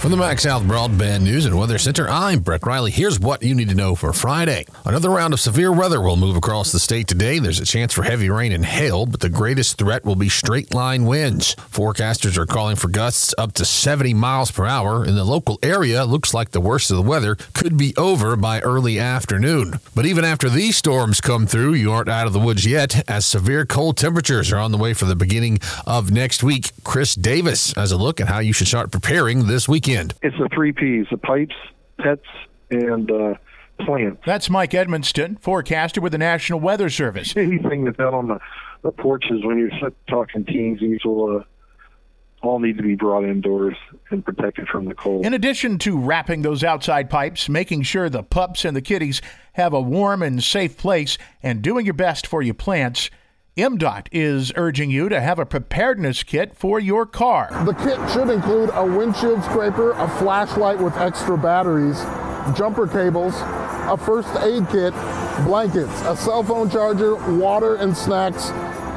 From the MaxxSouth Broadband News and Weather Center, I'm Breck Riley. Here's what you need to know for Friday. Another round of severe weather will move across the state today. There's a chance for heavy rain and hail, but the greatest threat will be straight line winds. Forecasters are calling for gusts up to 70 miles per hour. In the local area, looks like the worst of the weather could be over by early afternoon. But even after these storms come through, you aren't out of the woods yet, as severe cold temperatures are on the way for the beginning of next week. Chris Davis has a look at how you should start preparing this weekend weekend? It's the three P's: the pipes, pets, and uh, plants. That's Mike Edmonston, forecaster with the National Weather Service. Anything that's out on the, the porches when you're talking teens, these will uh, all need to be brought indoors and protected from the cold. In addition to wrapping those outside pipes, making sure the pups and the kitties have a warm and safe place, and doing your best for your plants. MDOT is urging you to have a preparedness kit for your car. The kit should include a windshield scraper, a flashlight with extra batteries, jumper cables, a first aid kit, blankets, a cell phone charger, water and snacks,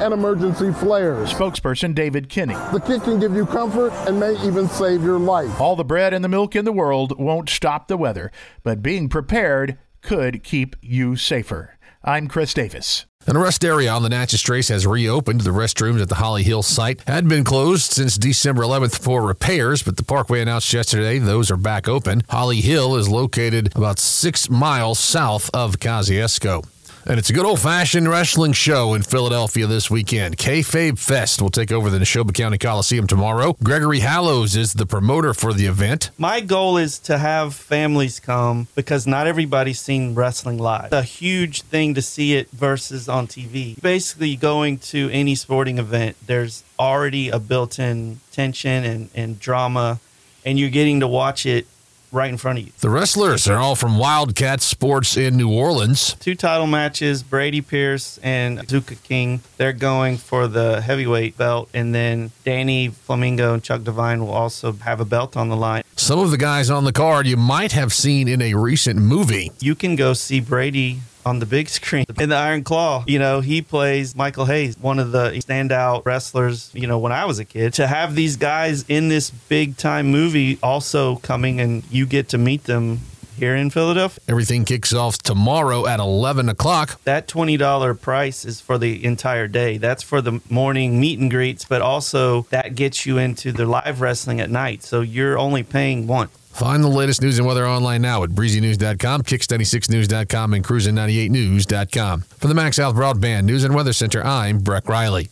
and emergency flares. Spokesperson David Kinney. The kit can give you comfort and may even save your life. All the bread and the milk in the world won't stop the weather, but being prepared could keep you safer. I'm Chris Davis. An rest area on the Natchez Trace has reopened. The restrooms at the Holly Hill site had been closed since December 11th for repairs, but the Parkway announced yesterday those are back open. Holly Hill is located about six miles south of Kosciusko. And it's a good old fashioned wrestling show in Philadelphia this weekend. Kayfabe Fest will take over the Neshoba County Coliseum tomorrow. Gregory Hallows is the promoter for the event. My goal is to have families come because not everybody's seen wrestling live. It's a huge thing to see it versus on TV. Basically, going to any sporting event, there's already a built in tension and, and drama, and you're getting to watch it right in front of you. The wrestlers are all from Wildcat Sports in New Orleans. Two title matches, Brady Pierce and Zuka King. They're going for the heavyweight belt, and then Danny Flamingo and Chuck Divine will also have a belt on the line. Some of the guys on the card you might have seen in a recent movie. You can go see Brady on the big screen. In the Iron Claw, you know, he plays Michael Hayes, one of the standout wrestlers, you know, when I was a kid. To have these guys in this big time movie also coming and you get to meet them here in Philadelphia. Everything kicks off tomorrow at 11 o'clock. That $20 price is for the entire day. That's for the morning meet and greets, but also that gets you into the live wrestling at night. So you're only paying once. Find the latest news and weather online now at breezynews.com, kicks96news.com, and cruisin98news.com. For the MaxxSouth Broadband News and Weather Center, I'm Breck Riley.